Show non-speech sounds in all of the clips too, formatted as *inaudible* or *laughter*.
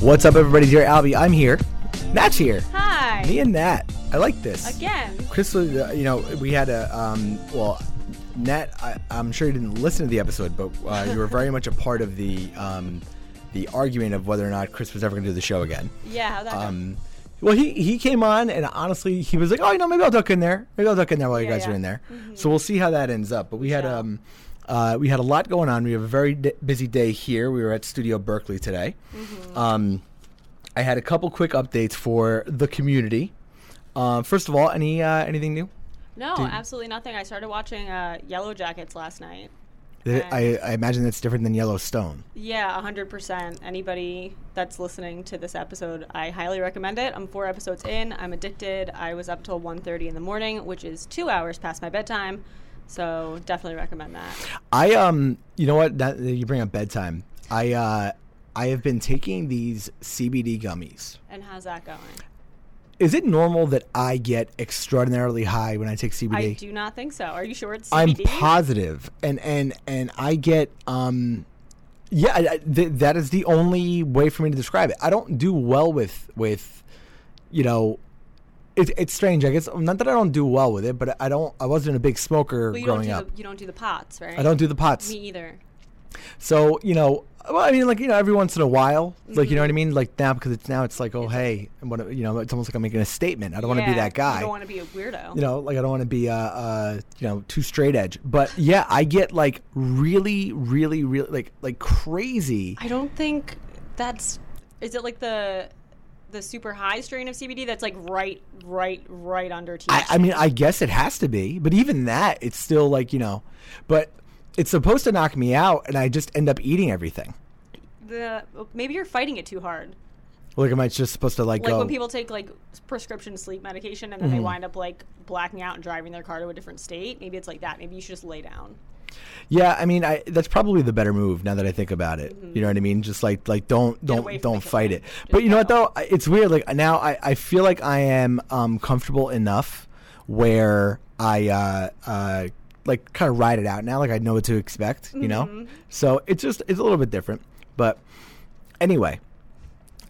What's up, everybody? Dear Albie, I'm here. Nat's here. Hi. Me and Nat. I like this. Again. Chris, was, uh, you know, we had a, um, well, Nat, I, I'm sure you didn't listen to the episode, but uh, you were very *laughs* much a part of the, um, the argument of whether or not Chris was ever going to do the show again. Yeah, how'd that Um, well, he, he came on and honestly, he was like, oh, you know, maybe I'll duck in there. Maybe I'll duck in there while you Yeah, guys yeah. are in there. So we'll see how that ends up. But we had, shall. um, uh, we had a lot going on. We have a very d- busy day here. We were at Studio Berkeley today. Mm-hmm. Um, I had a couple quick updates for the community. Uh, first of all, any uh, anything new? No, do- absolutely nothing. I started watching uh, Yellowjackets last night. I, I imagine that's different than Yellowstone. Yeah, 100%. Anybody that's listening to this episode, I highly recommend it. I'm four episodes in. I'm addicted. I was up till 1.30 in the morning, which is two hours past my bedtime. So definitely recommend that. I um, you know what? That, you bring up bedtime. I uh, I have been taking these CBD gummies. And how's that going? Is it normal that I get extraordinarily high when I take CBD? I do not think so. Are you sure it's CBD? I'm positive, and and and I get um, yeah, I, I- th- that is the only way for me to describe it. I don't do well with with, you know, it, it's strange. I guess not that I don't do well with it, but I don't. I wasn't a big smoker don't, growing do up. the, you don't do the pots, right? I don't do the pots. Me either. So you know, well, I mean, like you know, every once in a while, like you know what I Mm-hmm. mean, like now because it's now it's like, oh hey, and what you know, it's almost like I'm making a statement. I don't want to be that guy. You don't want to be a weirdo. you know, like I don't want to be uh, uh, you know, too straight edge. But yeah, I get like really, really, really like like crazy. I don't think that's. Is it like the the super high strain of CBD that's like right, right, right under THC? I, I mean, I guess it has to be, but even that, it's still like you know, but it's supposed to knock me out, and I just end up eating everything. the maybe you're fighting it too hard. Like, am I just supposed to like, Like go? when people take like prescription sleep medication and then Mm-hmm. they wind up like blacking out and driving their car to a different state. Maybe it's like that. Maybe you should just lay down. Yeah, I mean, I that's probably the better move now that I think about it. You know what I mean? Just like like don't Mm-hmm. don't don't fight it. Just But you know what though? It's weird. Like now, I I feel like I am um comfortable enough where I uh uh like kind of ride it out now. Like I know what to expect. You know, Mm-hmm. so it's just it's a little bit different. But anyway,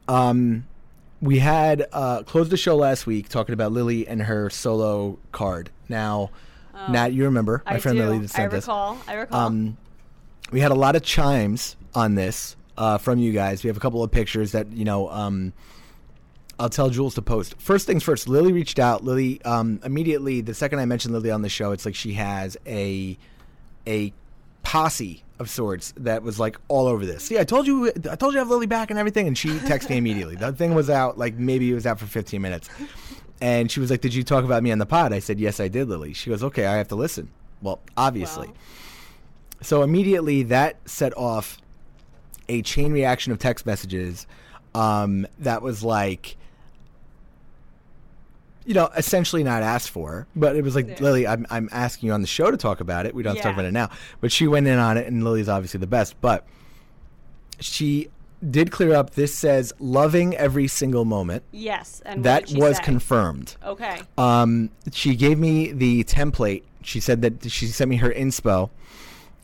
um, we had uh, closed the show last week talking about Lily and her solo card. Now, Nat, you remember my. I friend do. Lily that I recall. I recall. Um, we had a lot of chimes on this uh, from you guys. We have a couple of pictures that you know. Um, I'll tell Jules to post. First things first. Lily reached out. Lily um, immediately. The second I mentioned Lily on the show, it's like she has a a posse of sorts that was like all over this. See, I told you, I told you I have Lily back and everything, and she texted me immediately. *laughs* The thing was out like maybe it was out for 15 minutes, and she was like, "Did you talk about me on the pod?" I said, "Yes, I did, Lily." She goes, "Okay, I have to listen." Well, obviously. Well. So immediately that set off a chain reaction of text messages um, that was like, you know, essentially not asked for. But it was like, Yeah. Lily, I'm, I'm asking you on the show to talk about it. We don't have to talk about it now. But she went in on it, and Lily's obviously the best. But she did clear up. This says loving every single moment. Yes, and That was say? confirmed. Okay. Um, she gave me the template. She said that she sent me her inspo,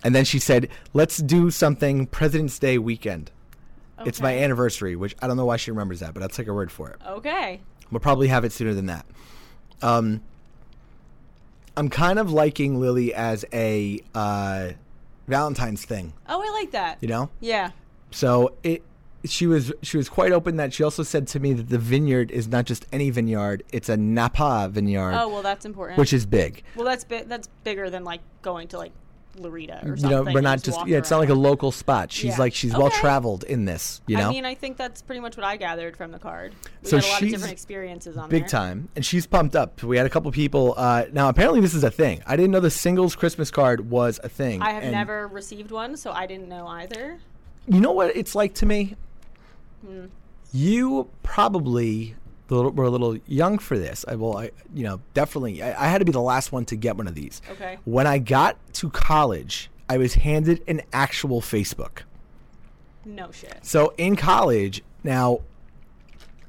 and then she said, "Let's do something President's Day weekend." It's my anniversary, which I don't know why she remembers that, but I'll take her word for it. Okay. We'll probably have it sooner than that. Um, I'm kind of liking Lily as a uh, Valentine's thing, Oh, I like that. you know. Yeah. So it she was she was quite open that she also said to me that the vineyard is not just any vineyard; it's a Napa vineyard, Oh well, that's important. which is big. well, that's bi- that's bigger than like going to like Loretta or You something. know, we're not just walk yeah. It's not like a local spot. She's Yeah. like she's Okay. well traveled in this. You know, I mean, I think that's pretty much what I gathered from the card. We So had a lot of different experiences on big there. time, and she's pumped up. We had a couple people. Uh, now, apparently, this is a thing. I didn't know the singles Christmas card was a thing. I have never received one, so I didn't know either. You know what it's like to me? Hmm. You probably were a little young for this. I will, I, you know, definitely. I, I had to be the last one to get one of these. Okay. When I got to college, I was handed an actual Facebook. No shit. So in college, now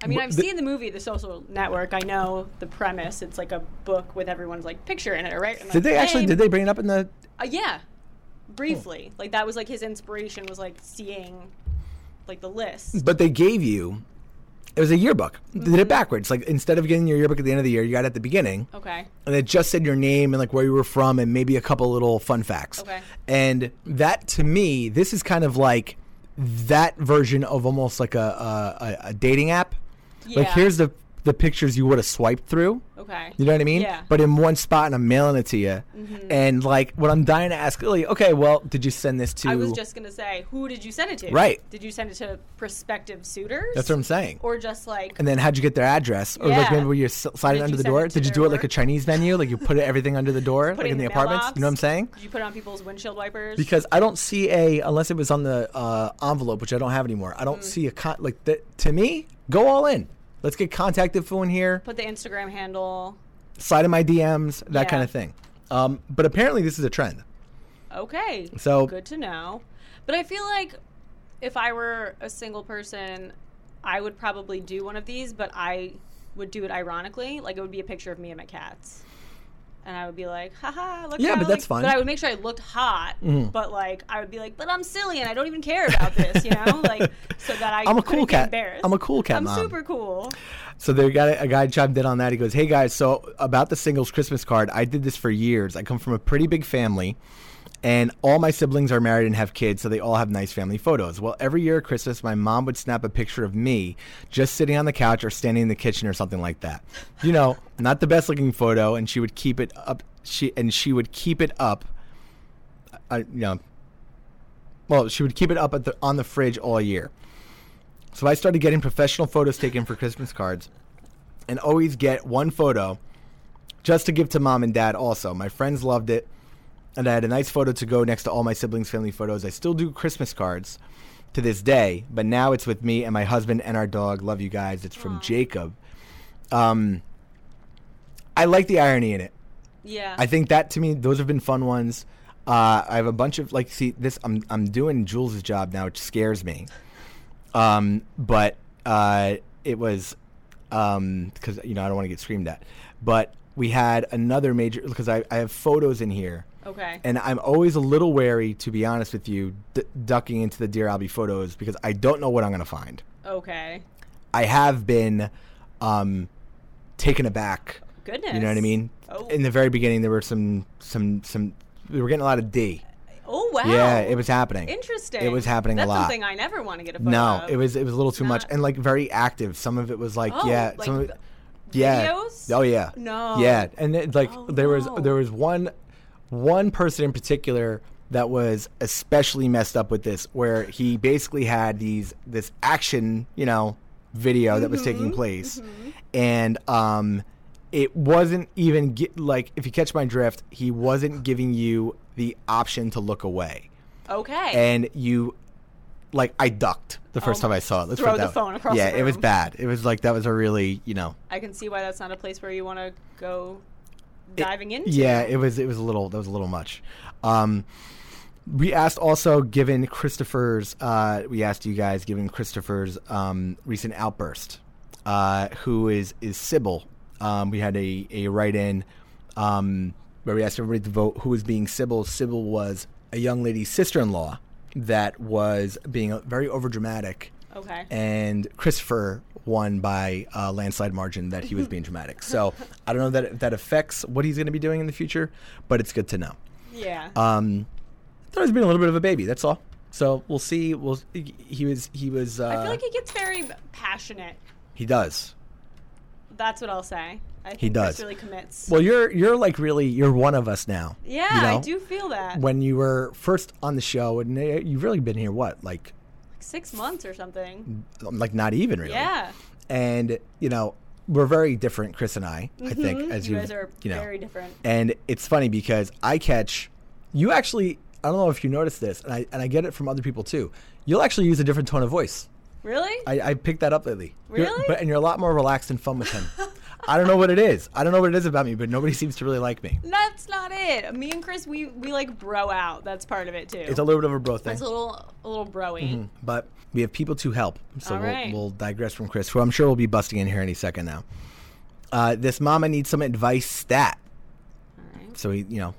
I mean, I've the- seen the movie The Social Network. I know the premise. It's like a book with everyone's like picture in it, right? And, did they actually? name. Did they bring it up in the? Uh, yeah, briefly. Like that was like his inspiration was like seeing like the list. But they gave you. It was a yearbook. They Mm-hmm. did it backwards. Like instead of getting your yearbook at the end of the year, you got it at the beginning. Okay. and it just said your name and like where you were from and maybe a couple little fun facts. Okay. And that to me, this is kind of like that version of almost like a a, a, a dating app. Yeah. Like here's the the pictures you would have swiped through. Okay. You know what I mean? Yeah. Mm-hmm. But in one spot, and I'm mailing it to you. And like, what I'm dying to ask Lily, okay, well, did you send this to? I was just gonna say, who did you send it to? Right. Did you send it to prospective suitors? That's what I'm saying. Or just like and then how'd you get their address? Or like maybe were you sliding Did under you the door? Did you do it like a? Chinese menu? Like you put everything under the *laughs* door, like in the, the apartments? You know what I'm saying? Did you put it on people's windshield wipers? because I don't see a unless it was on the uh, envelope, which I don't have anymore. I don't Mm. see a con- like that. To me, go all in. Let's get contact info in here. put the Instagram handle. Slide in my DMs, that Yeah. kind of thing. Um, but apparently, this is a trend. Okay. So- good to know. But I feel like if I were a single person, I would probably do one of these, but I would do it ironically. Like it would be a picture of me and my cats. And I would be like, haha, look Yeah, but that's like- fine. But I would make sure I looked hot, Mhm. but like I would be like, but I'm silly and I don't even care about this, you know? like so that I *laughs* I'm a cool cat. I'm a cool cat I'm mom. super cool. So there got a, a guy chimed in on that. He goes, "Hey guys, so about the singles Christmas card, I did this for years. I come from a pretty big family, and all my siblings are married and have kids, so they all have nice family photos. Well, every year at Christmas, my mom would snap a picture of me just sitting on the couch or standing in the kitchen or something like that. You know, not the best looking photo, and she would keep it up. She and she would keep it up. I, you know, well, she would keep it up the on the fridge all year." So I started getting professional photos taken for Christmas cards and always get one photo just to give to mom and dad also. My friends loved it. And I had a nice photo to go next to all my siblings' family photos. I still do Christmas cards to this day, but now it's with me and my husband and our dog. Love you guys. It's from Jacob. Um, I like the irony in it. Yeah. I think that to me, those have been fun ones. Uh, I have a bunch of like, see this. I'm I'm doing Jules' job now, which scares me. Um, but uh, it was because you know I don't want to get screamed at. But we had another major because I, I have photos in here, okay. and I'm always a little wary, to be honest with you, d- ducking into the Dear Albie photos because I don't know what I'm going to find. okay. I have been um, taken aback. Goodness. You know what I mean? Oh. In the very beginning, there were some some some. We were getting a lot of D. Oh wow. Yeah, it was happening. Interesting. It was happening That's a lot. something I never want to get a photo No, of. it was it was a little too much and like very active. Some of it was like Oh, yeah, like some of it, yeah. videos? Oh yeah. No. Yeah, and it, like Oh, there was no. there was one one person in particular that was especially messed up with this where he basically had these this action, you know, video that was taking Mm-hmm. place. And um it wasn't even gi- like if you catch my drift, he wasn't giving you the option to look away Okay. and you like I ducked the first Oh, time I saw it. Let's throw the phone way. across Yeah, it was bad. It was like that was a really you know. I can see why that's not a place where you want to go diving into. Yeah, it was it was a little that was a little much. Um, we asked also, given Christopher's, uh, we asked you guys, given Christopher's um, recent outburst, uh, who is is Sybil. Um, we had a a write in um, where we asked everybody to vote who was being Sybil. Sybil was a young lady's sister in law that was being very overdramatic Okay. and Christopher won by a landslide margin that he was being dramatic. So I don't know that that affects what he's going to be doing in the future, but it's good to know. yeah. Um, I thought he was being a little bit of a baby. That's all. So we'll see. We'll. He was. He was. Uh, I feel like he gets very passionate. he does. That's what I'll say. I think He does. Really commits. Well, you're you're like really you're one of us now. yeah, you know? I do feel that. When you were first on the show, and uh, you've really been here, what like Six months or something. like not even really. Yeah. And you know we're very different, Chris and I. I think Mhm. as you you guys are you know very different. And it's funny because I catch you actually I don't know if you noticed this, and I and I get it from other people too. You'll actually use a different tone of voice. Really? I, I picked that up lately. You're- Really? but and you're a lot more relaxed and fun with him. *laughs* I don't know what it is. I don't know what it is about me, but nobody seems to really like me. That's not it. Me and Chris, we we like bro out. That's part of it too. It's a little bit of a bro thing. It's a little a little broy. But we have people to help. So All we'll, right. we'll digress from Chris, who I'm sure will be busting in here any second now. Uh, this mama needs some advice stat. All right. So, he, you know,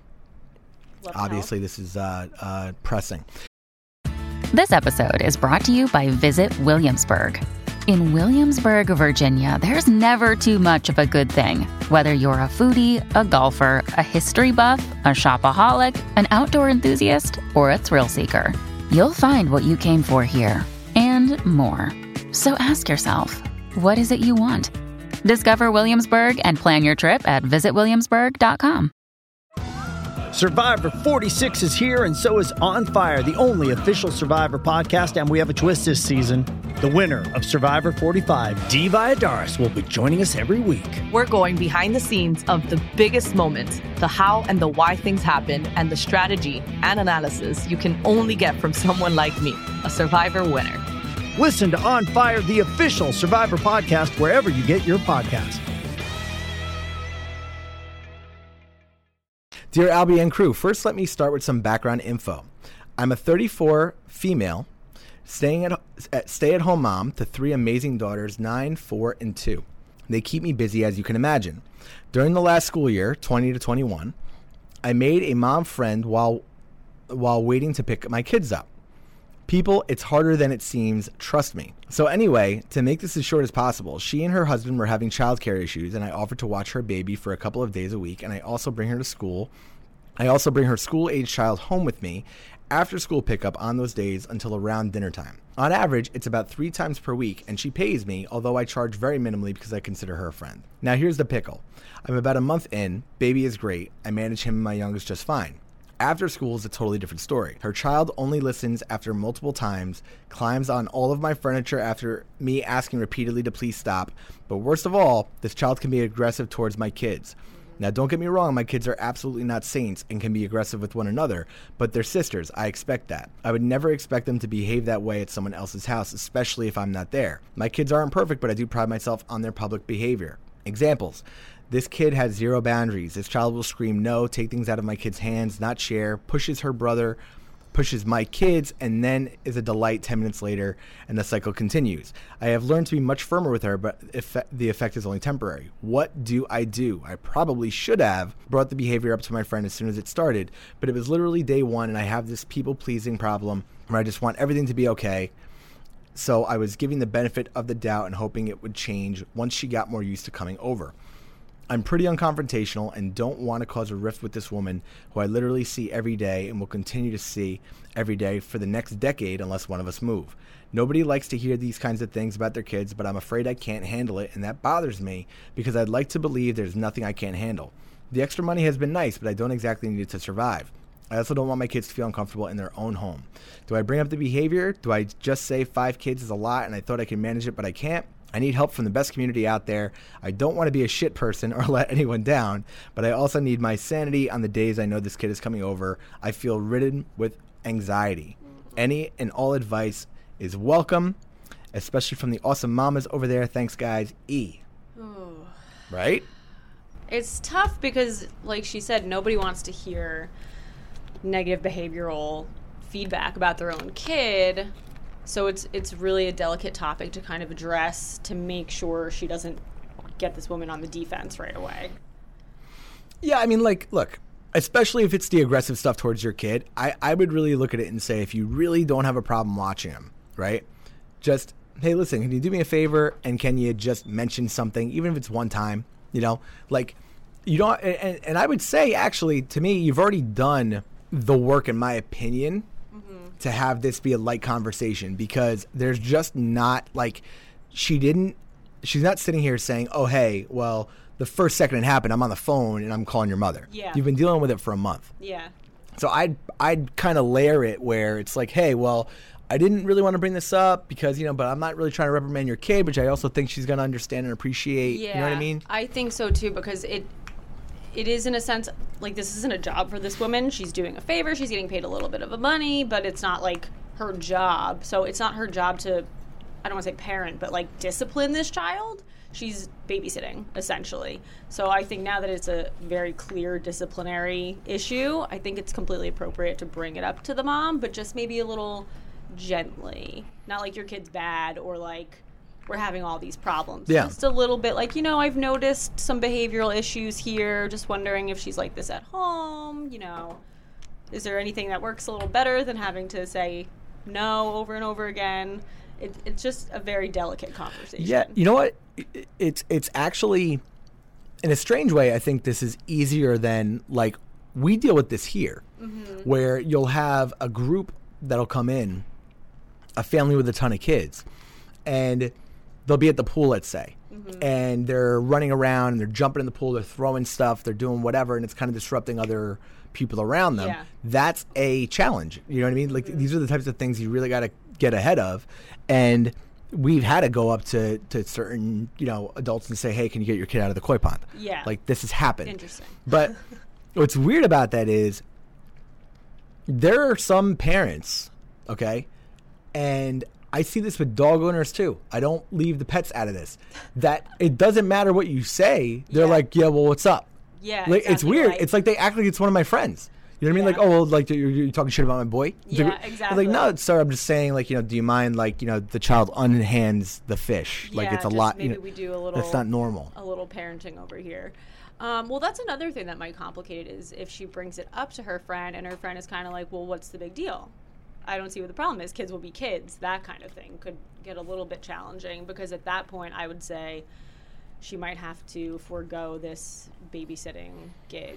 Love to help. obviously this is uh, uh, pressing. This episode is brought to you by Visit Williamsburg. In Williamsburg, Virginia, there's never too much of a good thing. Whether you're a foodie, a golfer, a history buff, a shopaholic, an outdoor enthusiast, or a thrill seeker, you'll find what you came for here and more. So ask yourself, what is it you want? Discover Williamsburg and plan your trip at visitwilliamsburg.com. Survivor 46 is here, and so is On Fire, the only official Survivor podcast. And we have a twist this season. The winner of Survivor 45, Dee Valladares, will be joining us every week. We're going behind the scenes of the biggest moments, the how and the why things happen, and the strategy and analysis you can only get from *laughs* someone like me, a Survivor winner. Listen to On Fire, the official Survivor podcast, wherever you get your podcast. Dear Albie and crew, first let me start with some background info. I'm a 34 female, staying at, at stay-at-home mom to three amazing daughters, nine, four, and two. They keep me busy, as you can imagine. During the last school year, 20 to 21, I made a mom friend while while waiting to pick my kids up. People, it's harder than it seems, trust me. So, anyway, to make this as short as possible, she and her husband were having childcare issues, and I offered to watch her baby for a couple of days a week, and I also bring her to school. I also bring her school age child home with me after school pickup on those days until around dinner time. On average, it's about three times per week, and she pays me, although I charge very minimally because I consider her a friend. Now, here's the pickle I'm about a month in, baby is great, I manage him and my youngest just fine. After school is a totally different story. Her child only listens after multiple times, climbs on all of my furniture after me asking repeatedly to please stop. But worst of all, this child can be aggressive towards my kids. Now, don't get me wrong, my kids are absolutely not saints and can be aggressive with one another, but they're sisters. I expect that. I would never expect them to behave that way at someone else's house, especially if I'm not there. My kids aren't perfect, but I do pride myself on their public behavior. Examples. This kid has zero boundaries. This child will scream no, take things out of my kid's hands, not share, pushes her brother, pushes my kids, and then is a delight 10 minutes later, and the cycle continues. I have learned to be much firmer with her, but the effect is only temporary. What do I do? I probably should have brought the behavior up to my friend as soon as it started, but it was literally day one, and I have this people pleasing problem where I just want everything to be okay. So I was giving the benefit of the doubt and hoping it would change once she got more used to coming over. I'm pretty unconfrontational and don't want to cause a rift with this woman who I literally see every day and will continue to see every day for the next decade unless one of us move. Nobody likes to hear these kinds of things about their kids, but I'm afraid I can't handle it and that bothers me because I'd like to believe there's nothing I can't handle. The extra money has been nice, but I don't exactly need it to survive. I also don't want my kids to feel uncomfortable in their own home. Do I bring up the behavior? Do I just say five kids is a lot and I thought I could manage it, but I can't? I need help from the best community out there. I don't want to be a shit person or *laughs* let anyone down, but I also need my sanity on the days I know this kid is coming over. I feel ridden with anxiety. Any and all advice is welcome, especially from the awesome mamas over there. Thanks, guys. E. Right? It's tough because, like she said, nobody wants to hear negative behavioral feedback about their own kid. So it's it's really a delicate topic to kind of address to make sure she doesn't get this woman on the defense right away. Yeah, I mean, like, look, especially if it's the aggressive stuff towards your kid, I, I would really look at it and say, if you really don't have a problem watching him, right? Just, hey, listen, can you do me a favor and can you just mention something, even if it's one time, you know? Like, you don't, and, and I would say, actually, to me, you've already done the work, in my opinion, to have this be a light conversation because there's just not, like, she didn't she's not sitting here saying, "Oh, hey, well, the first second it happened, I'm on the phone and I'm calling your mother." Yeah. You've been dealing with it for a month. Yeah. So I'd I'd kind of layer it where it's like, "Hey, well, I didn't really want to bring this up because, you know, but I'm not really trying to reprimand your kid, which I also think she's going to understand and appreciate." Yeah. You know what I mean? I think so too because it it is in a sense like this isn't a job for this woman. She's doing a favor. She's getting paid a little bit of a money, but it's not like her job. So it's not her job to I don't want to say parent, but like discipline this child. She's babysitting essentially. So I think now that it's a very clear disciplinary issue, I think it's completely appropriate to bring it up to the mom, but just maybe a little gently. Not like your kid's bad or like we're having all these problems. Yeah. Just a little bit like, you know, I've noticed some behavioral issues here. Just wondering if she's like this at home, you know. Is there anything that works a little better than having to say no over and over again? It, it's just a very delicate conversation. Yeah, you know what? It's it's actually in a strange way. I think this is easier than like we deal with this here, mm-hmm. where you'll have a group that'll come in, a family with a ton of kids, and they'll be at the pool, let's say, mm-hmm. and they're running around and they're jumping in the pool, they're throwing stuff, they're doing whatever, and it's kind of disrupting other people around them. Yeah. That's a challenge. You know what I mean? Like mm-hmm. these are the types of things you really got to get ahead of, and we've had to go up to, to certain you know adults and say, hey, can you get your kid out of the koi pond? Yeah. like this has happened. Interesting. But *laughs* what's weird about that is there are some parents, okay, and I see this with dog owners too. I don't leave the pets out of this. That it doesn't matter what you say. They're Yeah. like, yeah, well, what's up? Yeah, like, it's weird. right. It's like they act like it's one of my friends. You know what I mean? Yeah. Like, oh, well, like you're, you're talking shit about my boy. Yeah, exactly. Like, no, sir. I'm just saying, like, you know, do you mind, like, you know, the child unhands the fish? like, it's a lot. Maybe you know, we do a little. That's not normal. A little parenting over here. Um, well, that's another thing that might complicate it is if she brings it up to her friend and her friend is kind of like, "Well, what's the big deal? I don't see what the problem is. Kids will be kids." That kind of thing could get a little bit challenging because at that point, I would say she might have to forego this babysitting gig.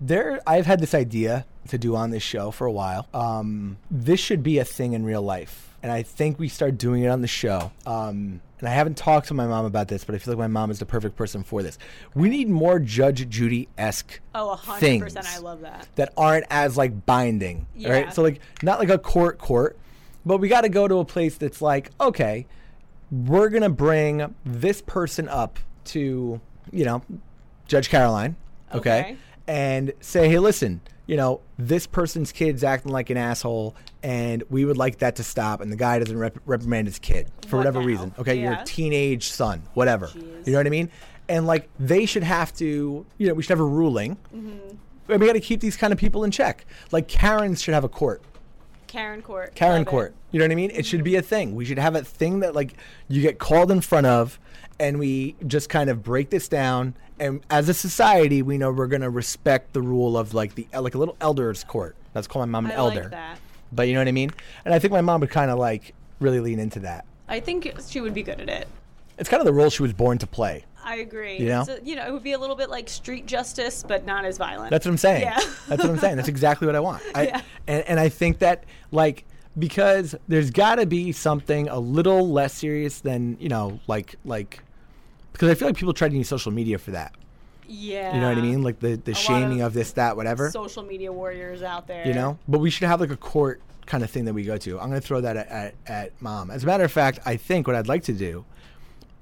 There, I've had this idea to do on this show for a while. Um, this should be a thing in real life, and I think we start doing it on the show. Um, and I haven't talked to my mom about this, but I feel like my mom is the perfect person for this. We need more Judge Judy esque Oh, a hundred things percent. I love that. that aren't as like binding, Yeah. right? So like not like a court court, but we got to go to a place that's like okay, we're gonna bring this person up to you know Judge Caroline, okay, Okay. and say hey listen. You know, this person's kid's acting like an asshole, and we would like that to stop. And the guy doesn't rep- reprimand his kid for What whatever now? reason. Okay, your teenage son, whatever. Jeez. You know what I mean? And like they should have to, you know, we should have a ruling. Mm-hmm. And we got to keep these kind of people in check. Like Karens should have a court. Karen Court. Karen love it. court. You know what I mean? It should be a thing. We should have a thing that like you get called in front of and we just kind of break this down and as a society we know we're going to respect the rule of like the like a little elders court. Let's call my mom an I elder. like that. But you know what I mean? And I think my mom would kind of like really lean into that. I think she would be good at it. It's kind of the role she was born to play. I agree. You know? A- you know, it would be a little bit like street justice, but not as violent. That's what I'm saying. Yeah. That's what I'm saying. That's exactly what I want. I, *laughs* Yeah. and, and I think that like because there's got to be something a little less serious than you know like like because I feel like people try to use social media for that. yeah. You know what I mean? Like the the shaming of of this that whatever. Social media warriors out there. you know, but we should have like a court kind of thing that we go to. I'm going to throw that at, at, at mom. As a matter of fact, I think what I'd like to do,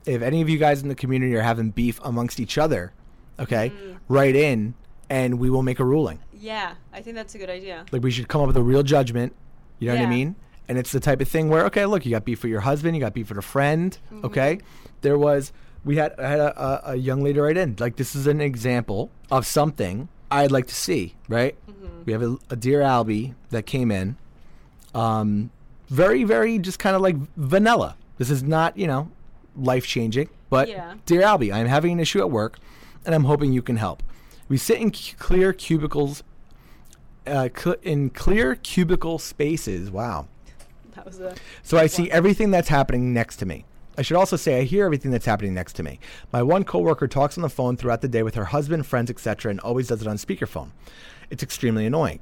if any of you guys in the community are having beef amongst each other, okay, Mm. write in and we will make a ruling. Yeah, I think that's a good idea. Like we should come up with a real judgment. You know what I mean? and it's the type of thing where okay, look, you got beef with your husband, you got beef with a friend. Okay, there was we had I had a, a, a young lady write in like this is an example of something I'd like to see. Right, we have a, a dear Albie that came in, um, very very just kind of like vanilla. This is not you know life changing, but Yeah. dear Albie, I'm having an issue at work, and I'm hoping you can help. We sit in cu- clear cubicles uh, cl- in clear cubicle spaces. Wow. That was a So I see everything that's happening next to me. I should also say I hear everything that's happening next to me. My one coworker talks on the phone throughout the day with her husband, friends, etc., and always does it on speakerphone. It's extremely annoying.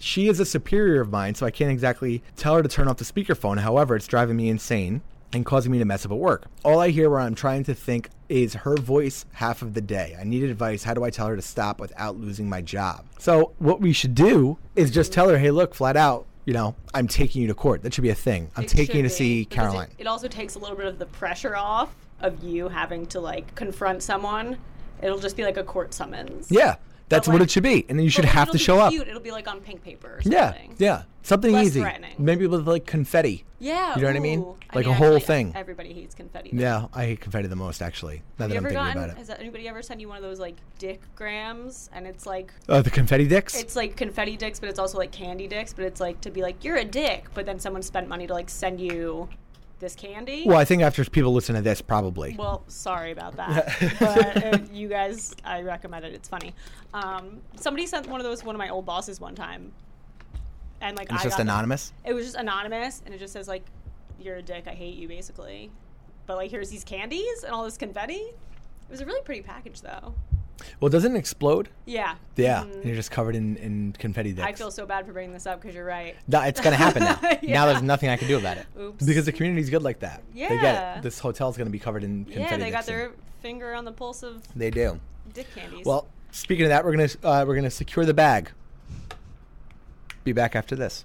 She is a superior of mine, so I can't exactly tell her to turn off the speakerphone. However, it's driving me insane and causing me to mess up at work. All I hear where I'm trying to think is her voice half of the day. I need advice. How do I tell her to stop without losing my job? So, what we should do is just tell her, hey, look, flat out, you know, I'm taking you to court. That should be a thing. I'm It taking you to should see Caroline. It, it also takes a little bit of the pressure off of you having to like confront someone. It'll just be like a court summons. yeah, that's But, what it should be. And then you should have to show up. It'll be like on pink paper or Yeah, something. yeah. Something Less easy. threatening. Maybe with like confetti. Yeah. You know what I mean? ooh. Like mean, a whole thing. Everybody hates confetti. though. Yeah, I hate confetti the most actually. Now Have that you I'm ever thinking gotten? about it. Has anybody ever sent you one of those like dick grams? And it's like Oh, the confetti dicks? it's like confetti dicks, but it's also like candy dicks. But it's like to be like you're a dick, but then someone spent money to like send you this candy. well, I think after people listen to this, probably. Well, sorry about that. *laughs* but uh, you guys, I recommend it. It's funny. Um, somebody sent one of those one of my old bosses one time, and like it's I just anonymous. it was just anonymous, and it just says like, "You're a dick. I hate you," basically. But like, here's these candies and all this confetti. It was a really pretty package, though. Well, doesn't it explode? Yeah. Yeah, Mhm. and you're just covered in, in confetti dicks. I feel so bad for bringing this up because you're right. No, it's gonna happen now. *laughs* Now there's nothing I can do about it. Oops. Because the community's good like that. They get Yeah. it. This hotel's gonna be covered in confetti Yeah, they got their finger on the pulse of They do. dick candies. Well, speaking of that, we're gonna uh, we're gonna secure the bag. Be back after this.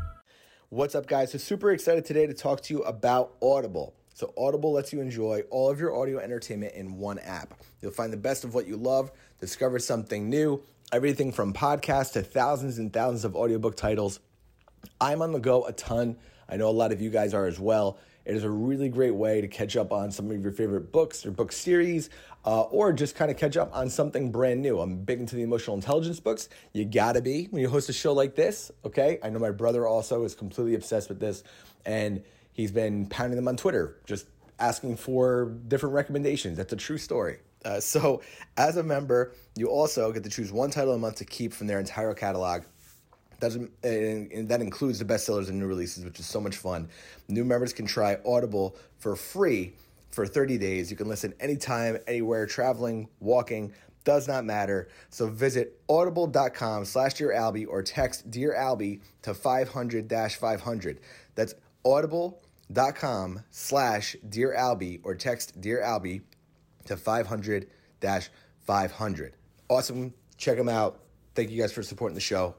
What's up, guys? So, super excited today to talk to you about Audible. So, Audible lets you enjoy all of your audio entertainment in one app. You'll find the best of what you love, discover something new, everything from podcasts to thousands and thousands of audiobook titles. I'm on the go a ton. I know a lot of you guys are as well. It is a really great way to catch up on some of your favorite books or book series, uh, or just kind of catch up on something brand new. I'm big into the emotional intelligence books. You gotta be when you host a show like this, okay? I know my brother also is completely obsessed with this, and he's been pounding them on Twitter, just asking for different recommendations. That's a true story. Uh, so, as a member, you also get to choose one title a month to keep from their entire catalog. Doesn't and, that includes the bestsellers and new releases, which is so much fun. New members can try Audible for free for 30 days. You can listen anytime, anywhere, traveling, walking, does not matter. So visit audible.com slash Dear Albie or text Dear Albie to 500-500. That's audible.com slash Dear Albie or text Dear Albie to 500 500. Awesome. Check them out. Thank you guys for supporting the show.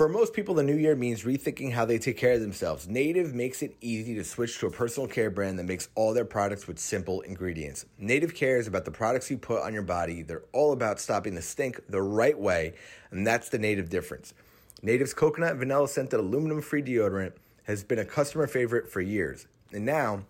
For most people, the new year means rethinking how they take care of themselves. Native makes it easy to switch to a personal care brand that makes all their products with simple ingredients. Native cares about the products you put on your body. They're all about stopping the stink the right way, and that's the Native difference. Native's coconut and vanilla scented aluminum free deodorant has been a customer favorite for years. And now,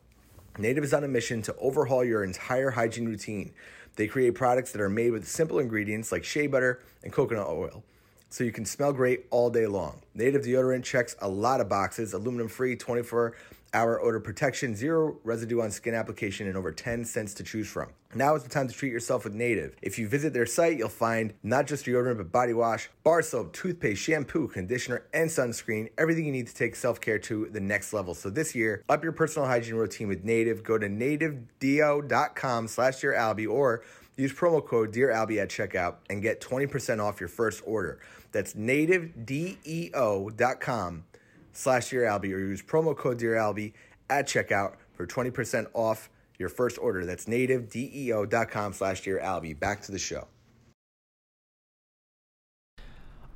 Native is on a mission to overhaul your entire hygiene routine. They create products that are made with simple ingredients like shea butter and coconut oil, so you can smell great all day long. Native deodorant checks a lot of boxes aluminum free, 24 hour odor protection, zero residue on skin application, and over 10 scents to choose from. Now is the time to treat yourself with Native. If you visit their site, you'll find not just deodorant, but body wash, bar soap, toothpaste, shampoo, conditioner, and sunscreen. Everything you need to take self care to the next level. So this year, up your personal hygiene routine with Native. Go to nativedeo.com slash Dear or use promo code Dear at checkout and get 20% off your first order. That's nativedeo.com slash Dear Albie or use promo code Dear Albie at checkout for 20% off your first order. That's nativedeo.com slash Dear Albie. Back to the show.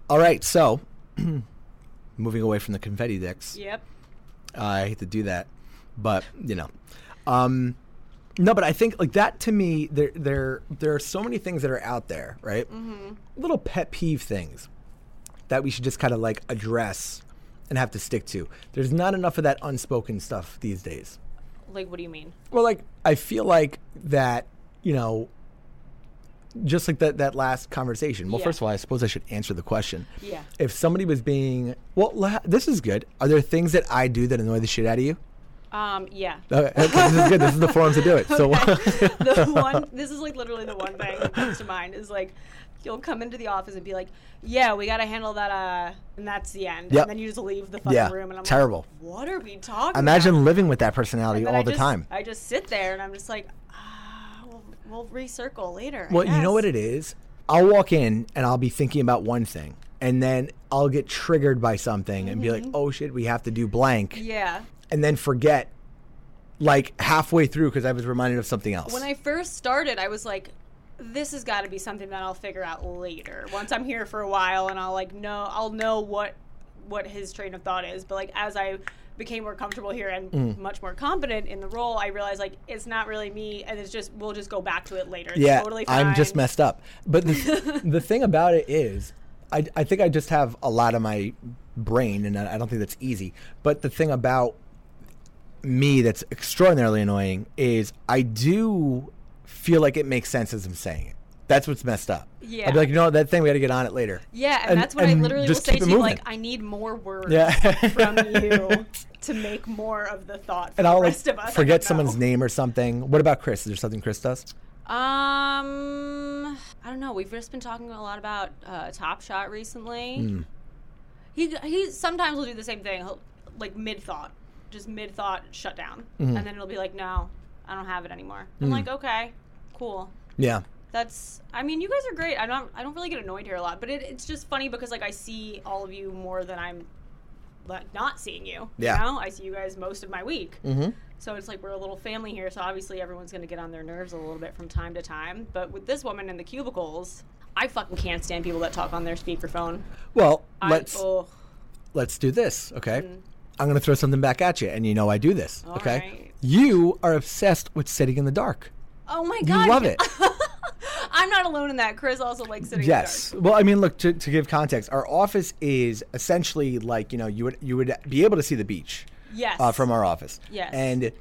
All right, so *clears throat* moving away from the confetti dicks. Yep. I hate to do that, but you know, um, no. But I think like that to me, there there there are so many things that are out there, right? Mm-hmm. Little pet peeve things that we should just kind of like address and have to stick to. There's not enough of that unspoken stuff these days. Like, what do you mean? Well, like I feel like that, you know, just like that that last conversation. Well, Yeah. first of all, I suppose I should answer the question. Yeah. If somebody was being well, la- this is good. Are there things that I do that annoy the shit out of you? Um, yeah. Okay, okay, this is good. This is the forum to do it. So, *laughs* *laughs* the one this is like literally the one thing that comes to mind is like you'll come into the office and be like, "Yeah, we got to handle that," uh, and that's the end. Yep. And then you just leave the fucking Yeah, room, and I'm terrible. Like, what are we talking? imagine about? living with that personality all I the just- time. I just sit there and I'm just like, ah, we'll, we'll recircle later. Well, you know what it is? I'll walk in and I'll be thinking about one thing, and then I'll get triggered by something and be like, "Oh shit, we have to do blank," Mm-hmm. Yeah. and then forget like halfway through because I was reminded of something else. When I first started, I was like, this has got to be something that I'll figure out later. Once I'm here for a while and I'll like know I'll know what what his train of thought is. But like as I became more comfortable here and Mm. much more confident in the role, I realized like it's not really me and it's just we'll just go back to it later. It's yeah, totally fine. I'm just messed up. But the, *laughs* the thing about it is, I, I think I just have a lot of my brain, and I don't think that's easy. But the thing about me that's extraordinarily annoying is I do feel like it makes sense as I'm saying it. That's what's messed up. Yeah. I'd be like, you know, that thing we got to get on it later. Yeah, and, And- that's what I literally will say to you like I need more words Yeah. from you *laughs* to make more of the thought for And the I'll like of us. Forget someone's name or something. What about Chris? Is there something Chris does? Um, I don't know. We've just been talking a lot about uh, Top Shot recently. Hmm. He he sometimes will do the same thing, He'll, like mid thought, just mid thought shut down, Mm-hmm. and then it'll be like, no, I don't have it anymore. I'm like, okay, cool. Yeah. That's. I mean, you guys are great. I'm not. I don't really get annoyed here a lot, but it, it's just funny because like I see all of you more than I'm like not seeing you. Yeah. You know, I see you guys most of my week. Mm-hmm. So it's like we're a little family here. So obviously everyone's going to get on their nerves a little bit from time to time. But with this woman in the cubicles, I fucking can't stand people that talk on their speakerphone. Well, I- let's let's do this, okay? I'm going to throw something back at you, and you know I do this, All okay? right. You are obsessed with sitting in the dark. Oh my god. You love it. *laughs* I'm not alone in that. Chris also likes sitting. yes. In the dark. Well, I mean, look to, to give context, our office is essentially like you know you would you would be able to see the beach Yes. uh, from our office. Yes. And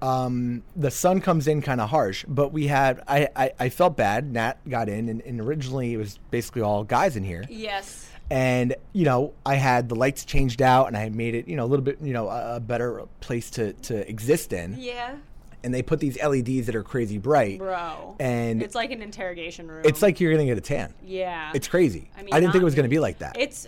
um, the sun comes in kind of harsh, but we had I, I I felt bad. Nat got in, and, and originally it was basically all guys in here. Yes. And you know i had the lights changed out and i had made it you know a little bit you know a, a better place to to exist in Yeah. and they put these leds that are crazy bright Bro. and it's like an interrogation room. it's like you're gonna get a tan Yeah. it's crazy I i, didn't think it was gonna be like that It's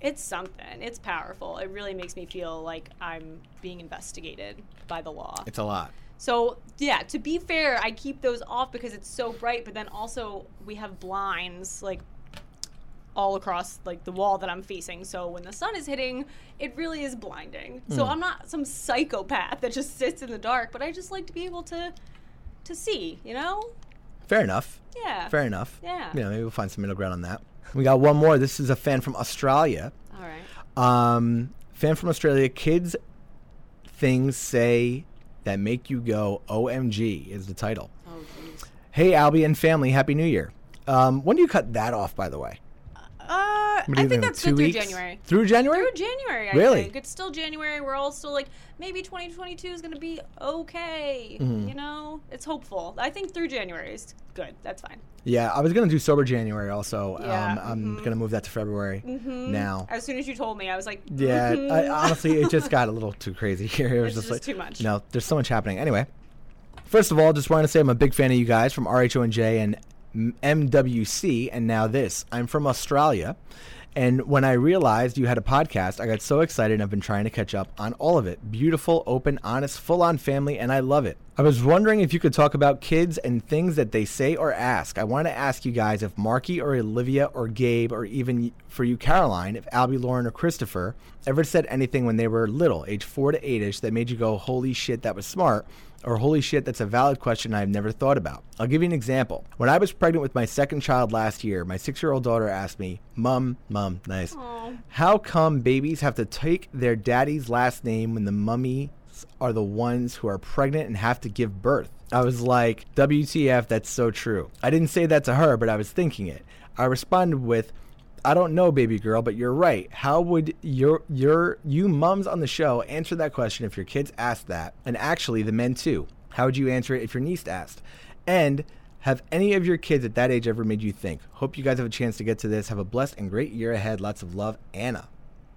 it's something. It's powerful. It really makes me feel like I'm being investigated by the law. it's a lot So yeah, to be fair, I keep those off because it's so bright. But then also we have blinds like all across like the wall that I'm facing. So when the sun is hitting, it really is blinding. So Hmm. I'm not some psychopath that just sits in the dark, but I just like to be able to to see. You know? fair enough Yeah. fair enough Yeah. you know maybe we'll find some middle ground on that we got one more this is a fan from australia All right. um fan from australia kids things say that make you go omg is the title Oh. Hey, Albie and family, Happy New Year. Um, when do you cut that off, by the way? I think that's two good through? January. Through January? Through January, I Really? think. It's still January. We're all still like, maybe 2022 is going to be okay. Mm-hmm. You know? It's hopeful. I think through January is good. That's fine. Yeah, I was gonna do sober January also. Yeah, Um, I'm gonna move that to February now. As soon as you told me, I was like, Yeah. I, honestly, it just got a little too crazy *laughs* here. It was It's just, just like too much. No, there's so much happening. Anyway, first of all, just wanted to say I'm a big fan of you guys from RHONJ and MWC, and now this. I'm from Australia, and when I realized you had a podcast, I got so excited. and I've been trying to catch up on all of it. Beautiful, open, honest, full-on family, and I love it. I was wondering if you could talk about kids and things that they say or ask. I want to ask you guys if Marky or Olivia or Gabe or even for you, Caroline, if Albie, Lauren, or Christopher ever said anything when they were little, age four to eight ish, that made you go, holy shit, that was smart, or holy shit, that's a valid question I've never thought about. I'll give you an example. When I was pregnant with my second child last year, my six year old daughter asked me, Mum, Mum, nice. How come babies have to take their daddy's last name when the mummies are the ones who are pregnant and have to give birth? I was like, WTF, that's so true. I didn't say that to her, but I was thinking it. I responded with, I don't know, baby girl, but you're right. How would your your you mums on the show answer that question if your kids asked that? And actually, the men too. How would you answer it if your niece asked? And have any of your kids at that age ever made you think? Hope you guys have a chance to get to this. Have a blessed and great year ahead. Lots of love, Anna.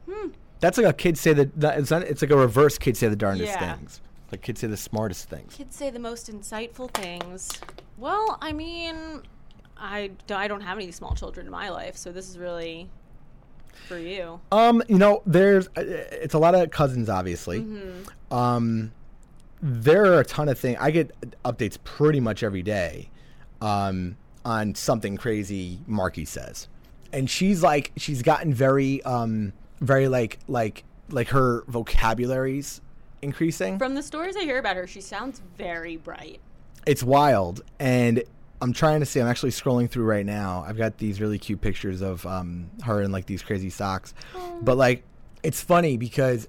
Hmm. That's like a kid say the- It's not. It's like a reverse kid say the darndest Yeah. things. Like kids say the smartest things. Kids say the most insightful things. Well, I mean, I, I don't have any small children in my life, so this is really for you. Um, you know, there's uh, it's a lot of cousins, obviously. Um, there are a ton of things. I get updates pretty much every day, um, on something crazy Marky says, and she's like, she's gotten very, um, very like, like, like her vocabularies increasing. From the stories I hear about her, she sounds very bright. it's wild and i'm trying to see i'm actually scrolling through right now. I've got these really cute pictures of um, her in like these crazy socks. But like it's funny because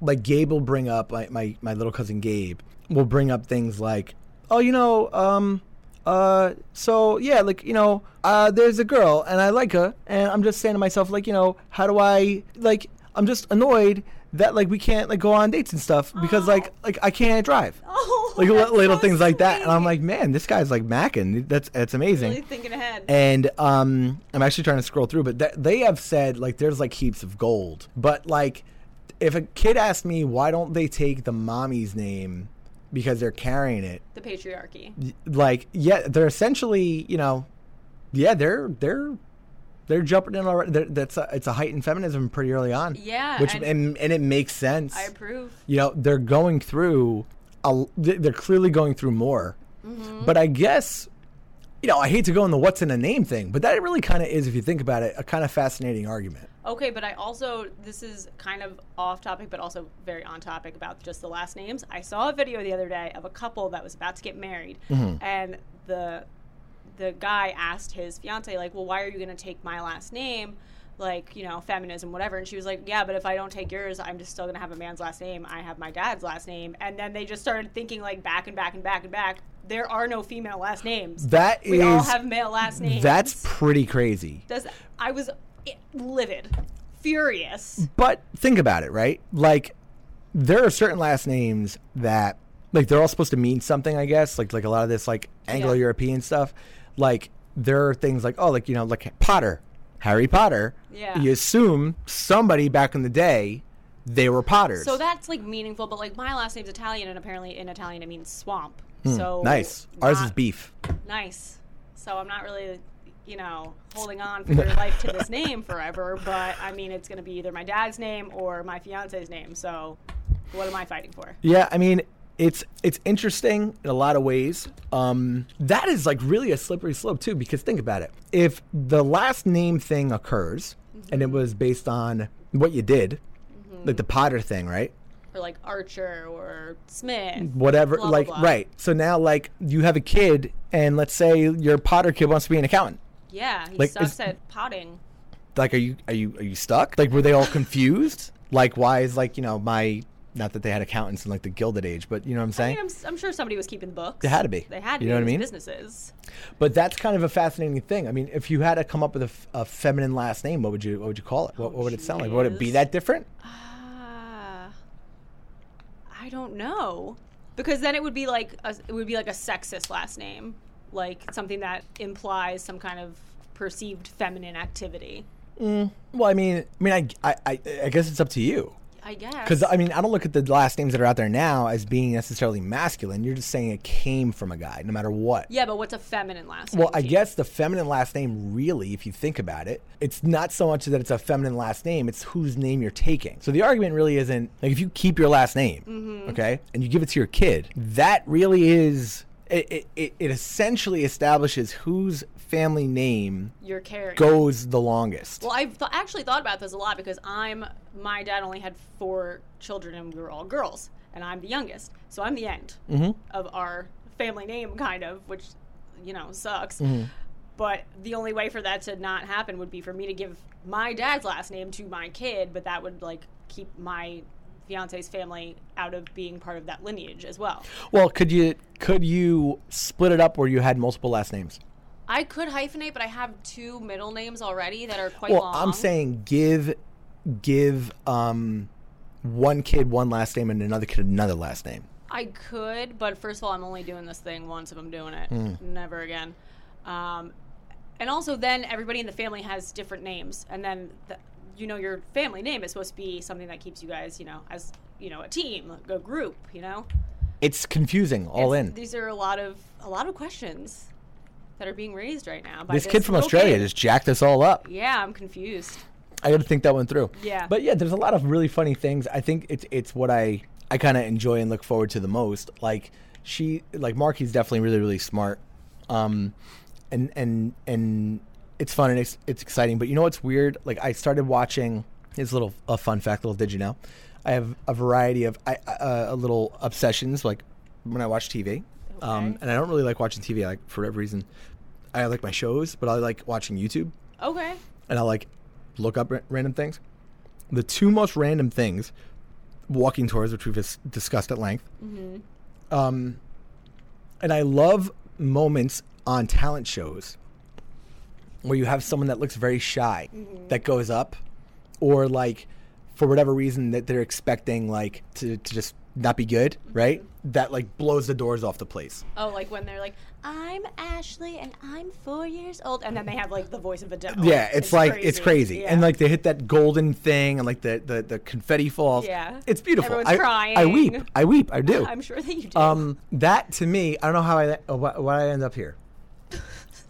like gabe will bring up like my, my little cousin gabe will bring up things like oh you know um uh so yeah like you know uh there's a girl and i like her and i'm just saying to myself like you know how do i like i'm just annoyed that like we can't like go on dates and stuff because like like i can't drive. *laughs* Oh, like little so things like that. And i'm like man this guy's like macking. That's that's amazing. Really thinking ahead. and um i'm actually trying to scroll through but th- they have said like there's like heaps of gold. But like if a kid asked me why don't they take the mommy's name because they're carrying it? The patriarchy. like yeah they're essentially you know yeah they're they're they're jumping in already They're- that's a, it's a heightened feminism pretty early on Yeah, which and- and, and it makes sense I approve. you know they're going through a, they- they're clearly going through more Mm-hmm. but i guess you know i hate to go in the what's in a name thing but that really kind of is if you think about it a kind of fascinating argument Okay, but I also this is kind of off topic, but also very on topic about just the last names. I saw a video the other day of a couple that was about to get married, and the the guy asked his fiance like, "Well, why are you going to take my last name?" Like, you know, feminism, whatever. And she was like, Yeah, but if I don't take yours, I'm just still gonna have a man's last name. I have my dad's last name. And then they just started thinking like back and back and back and back. There are no female last names. That we all have male last names. that's pretty crazy Does I was eh, livid, furious. but think about it right like there are certain last names that like they're all supposed to mean something i guess like like a lot of this like anglo-european stuff like there are things like oh like you know like potter harry potter Yeah. you assume somebody back in the day they were potters So that's like meaningful, but like my last name's Italian, and apparently in Italian it means swamp. So Hmm. nice ours is beef Nice. So I'm not really, you know, holding on for dear life to this name forever. But I mean, it's going to be either my dad's name or my fiance's name. So what am I fighting for? Yeah, I mean, it's it's interesting in a lot of ways. Um, that is like really a slippery slope too, because think about it. If the last name thing occurs and it was based on what you did, like the Potter thing, right? Or like Archer or Smith. Whatever, blah, blah, like blah. right. So now, like you have a kid, and let's say your Potter kid wants to be an accountant. Yeah, he Like, sucks is- at potting. Like, are you are you are you stuck? Like, were they all *laughs* confused? Like, why is like you know my not that they had accountants in like the Gilded Age, but you know what I'm I saying? mean, I'm, I'm sure somebody was keeping books. They had to be. They had to You be. know what I mean? Businesses. But that's kind of a fascinating thing. I mean, if you had to come up with a, f- a feminine last name, what would you what would you call it? What, what would it sound like? Would it be that different? Ah, I don't know, because then it would be like a, it would be like a sexist last name, like something that implies some kind of perceived feminine activity. Well, I mean, I mean, I, I, I, I guess it's up to you. I guess. Because I mean, I don't look at the last names that are out there now as being necessarily masculine. You're just saying it came from a guy, no matter what. yeah, but what's a feminine last name? Well, I guess the feminine last name, really, if you think about it, it's not so much that it's a feminine last name, it's whose name you're taking. So the argument really isn't like if you keep your last name, Mm-hmm. okay, and you give it to your kid, that really is. It, it, it, it essentially establishes whose family name you're carrying. goes the longest. Well, I've th- actually thought about this a lot because I'm my dad only had four children and we were all girls, and I'm the youngest, so I'm the end Mm-hmm. of our family name, kind of, which you know sucks. Mm-hmm. But the only way for that to not happen would be for me to give my dad's last name to my kid, but that would like keep my fiance's family out of being part of that lineage as well. Well, could you could you split it up where you had multiple last names? I could hyphenate, but I have two middle names already that are quite Well, long. I'm saying give give um one kid one last name and another kid another last name. I could, but first of all, I'm only doing this thing once if I'm doing it. Hmm. Never again. Um, and also, then everybody in the family has different names, and then the, you know your family name is supposed to be something that keeps you guys, you know, as you know, a team, a group. You know, It's confusing all It's- in. These are a lot of a lot of questions that are being raised right now. By This kid from Australia kid. just jacked us all up. Yeah, I'm confused. I got to think that one through. Yeah. But yeah, there's a lot of really funny things. I think it's it's what I I kind of enjoy and look forward to the most. Like she like Marky's definitely really really smart. Um and and and it's fun and it's, it's exciting. But you know what's weird? Like I started watching his little a fun fact, little did you know? I have a variety of I, uh, a little obsessions like when I watch TV. Um, and I don't really like watching TV. Like for whatever reason, I like my shows, but I like watching YouTube Okay. and I like look up ra- random things. The two most random things, walking tours, which we've discussed at length. Hmm. Um, and I love moments on talent shows where you have someone that looks very shy that goes up, or like for whatever reason that they're expecting like to, to just not be good, right? That like blows the doors off the place. Oh, like when they're like, "I'm Ashley and I'm four years old," and then they have like the voice of Adele. Yeah, it's, like it's crazy, and like they hit that golden thing, and like the the, the confetti falls. Yeah. it's beautiful. Everyone's I, I weep. I weep. I do. *laughs* I'm sure that you do. um, that to me, I don't know how I uh, why, why I end up here.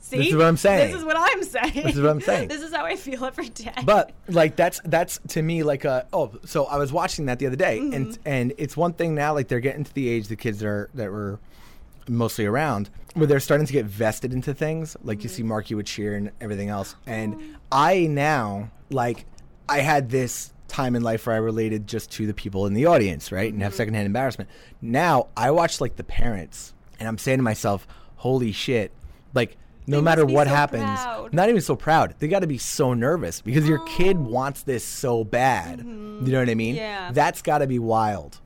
See, this is what I'm saying. This is what I'm saying. This is what I'm saying. this is how I feel every day. But like that's that's to me like a oh so I was watching that the other day Mm-hmm. and and it's one thing now like they're getting to the age the kids that are that were mostly around where they're starting to get vested into things like you see Mm-hmm. Marky with cheer and everything else Oh. and I now like I had this time in life where I related just to the people in the audience right and have Mm-hmm. secondhand embarrassment now I watch like the parents and I'm saying to myself holy shit like no matter what so happens proud. not even so proud. They got to be so nervous because your kid wants this so bad. You know what I mean? Mm-hmm. Yeah. That's got to be wild.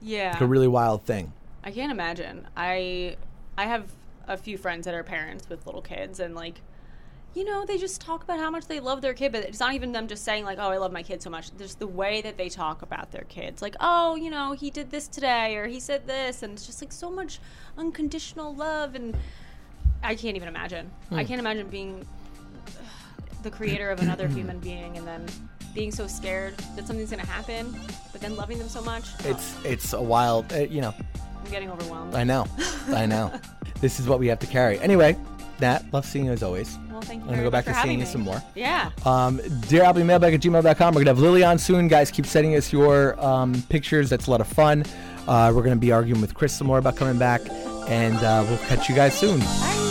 yeah, Like a really wild thing. I can't imagine. I I have a few friends that are parents with little kids, and like, you know, they just talk about how much they love their kid, but it's not even them just saying like, "Oh, I love my kid so much." There's the way that they talk about their kids, like, "Oh, you know, he did this today," or "He said this," and it's just like so much unconditional love, and I can't even imagine. I can't imagine being *sighs* the creator of another human being and then being so scared that something's gonna happen, but then loving them so much. Oh, It's it's a wild. Uh, you know, I'm getting overwhelmed. I know, *laughs* I know. This is what we have to carry. Anyway, Nat, love seeing you as always. Well, thank you. I'm gonna go back to seeing having you some more. Yeah. Um, dear mailbag at gmail.com. We're going to have Lily on soon. Guys, keep sending us your um, pictures. That's a lot of fun. Uh, we're going to be arguing with Chris some more about coming back. And uh, we'll catch you guys soon. Bye.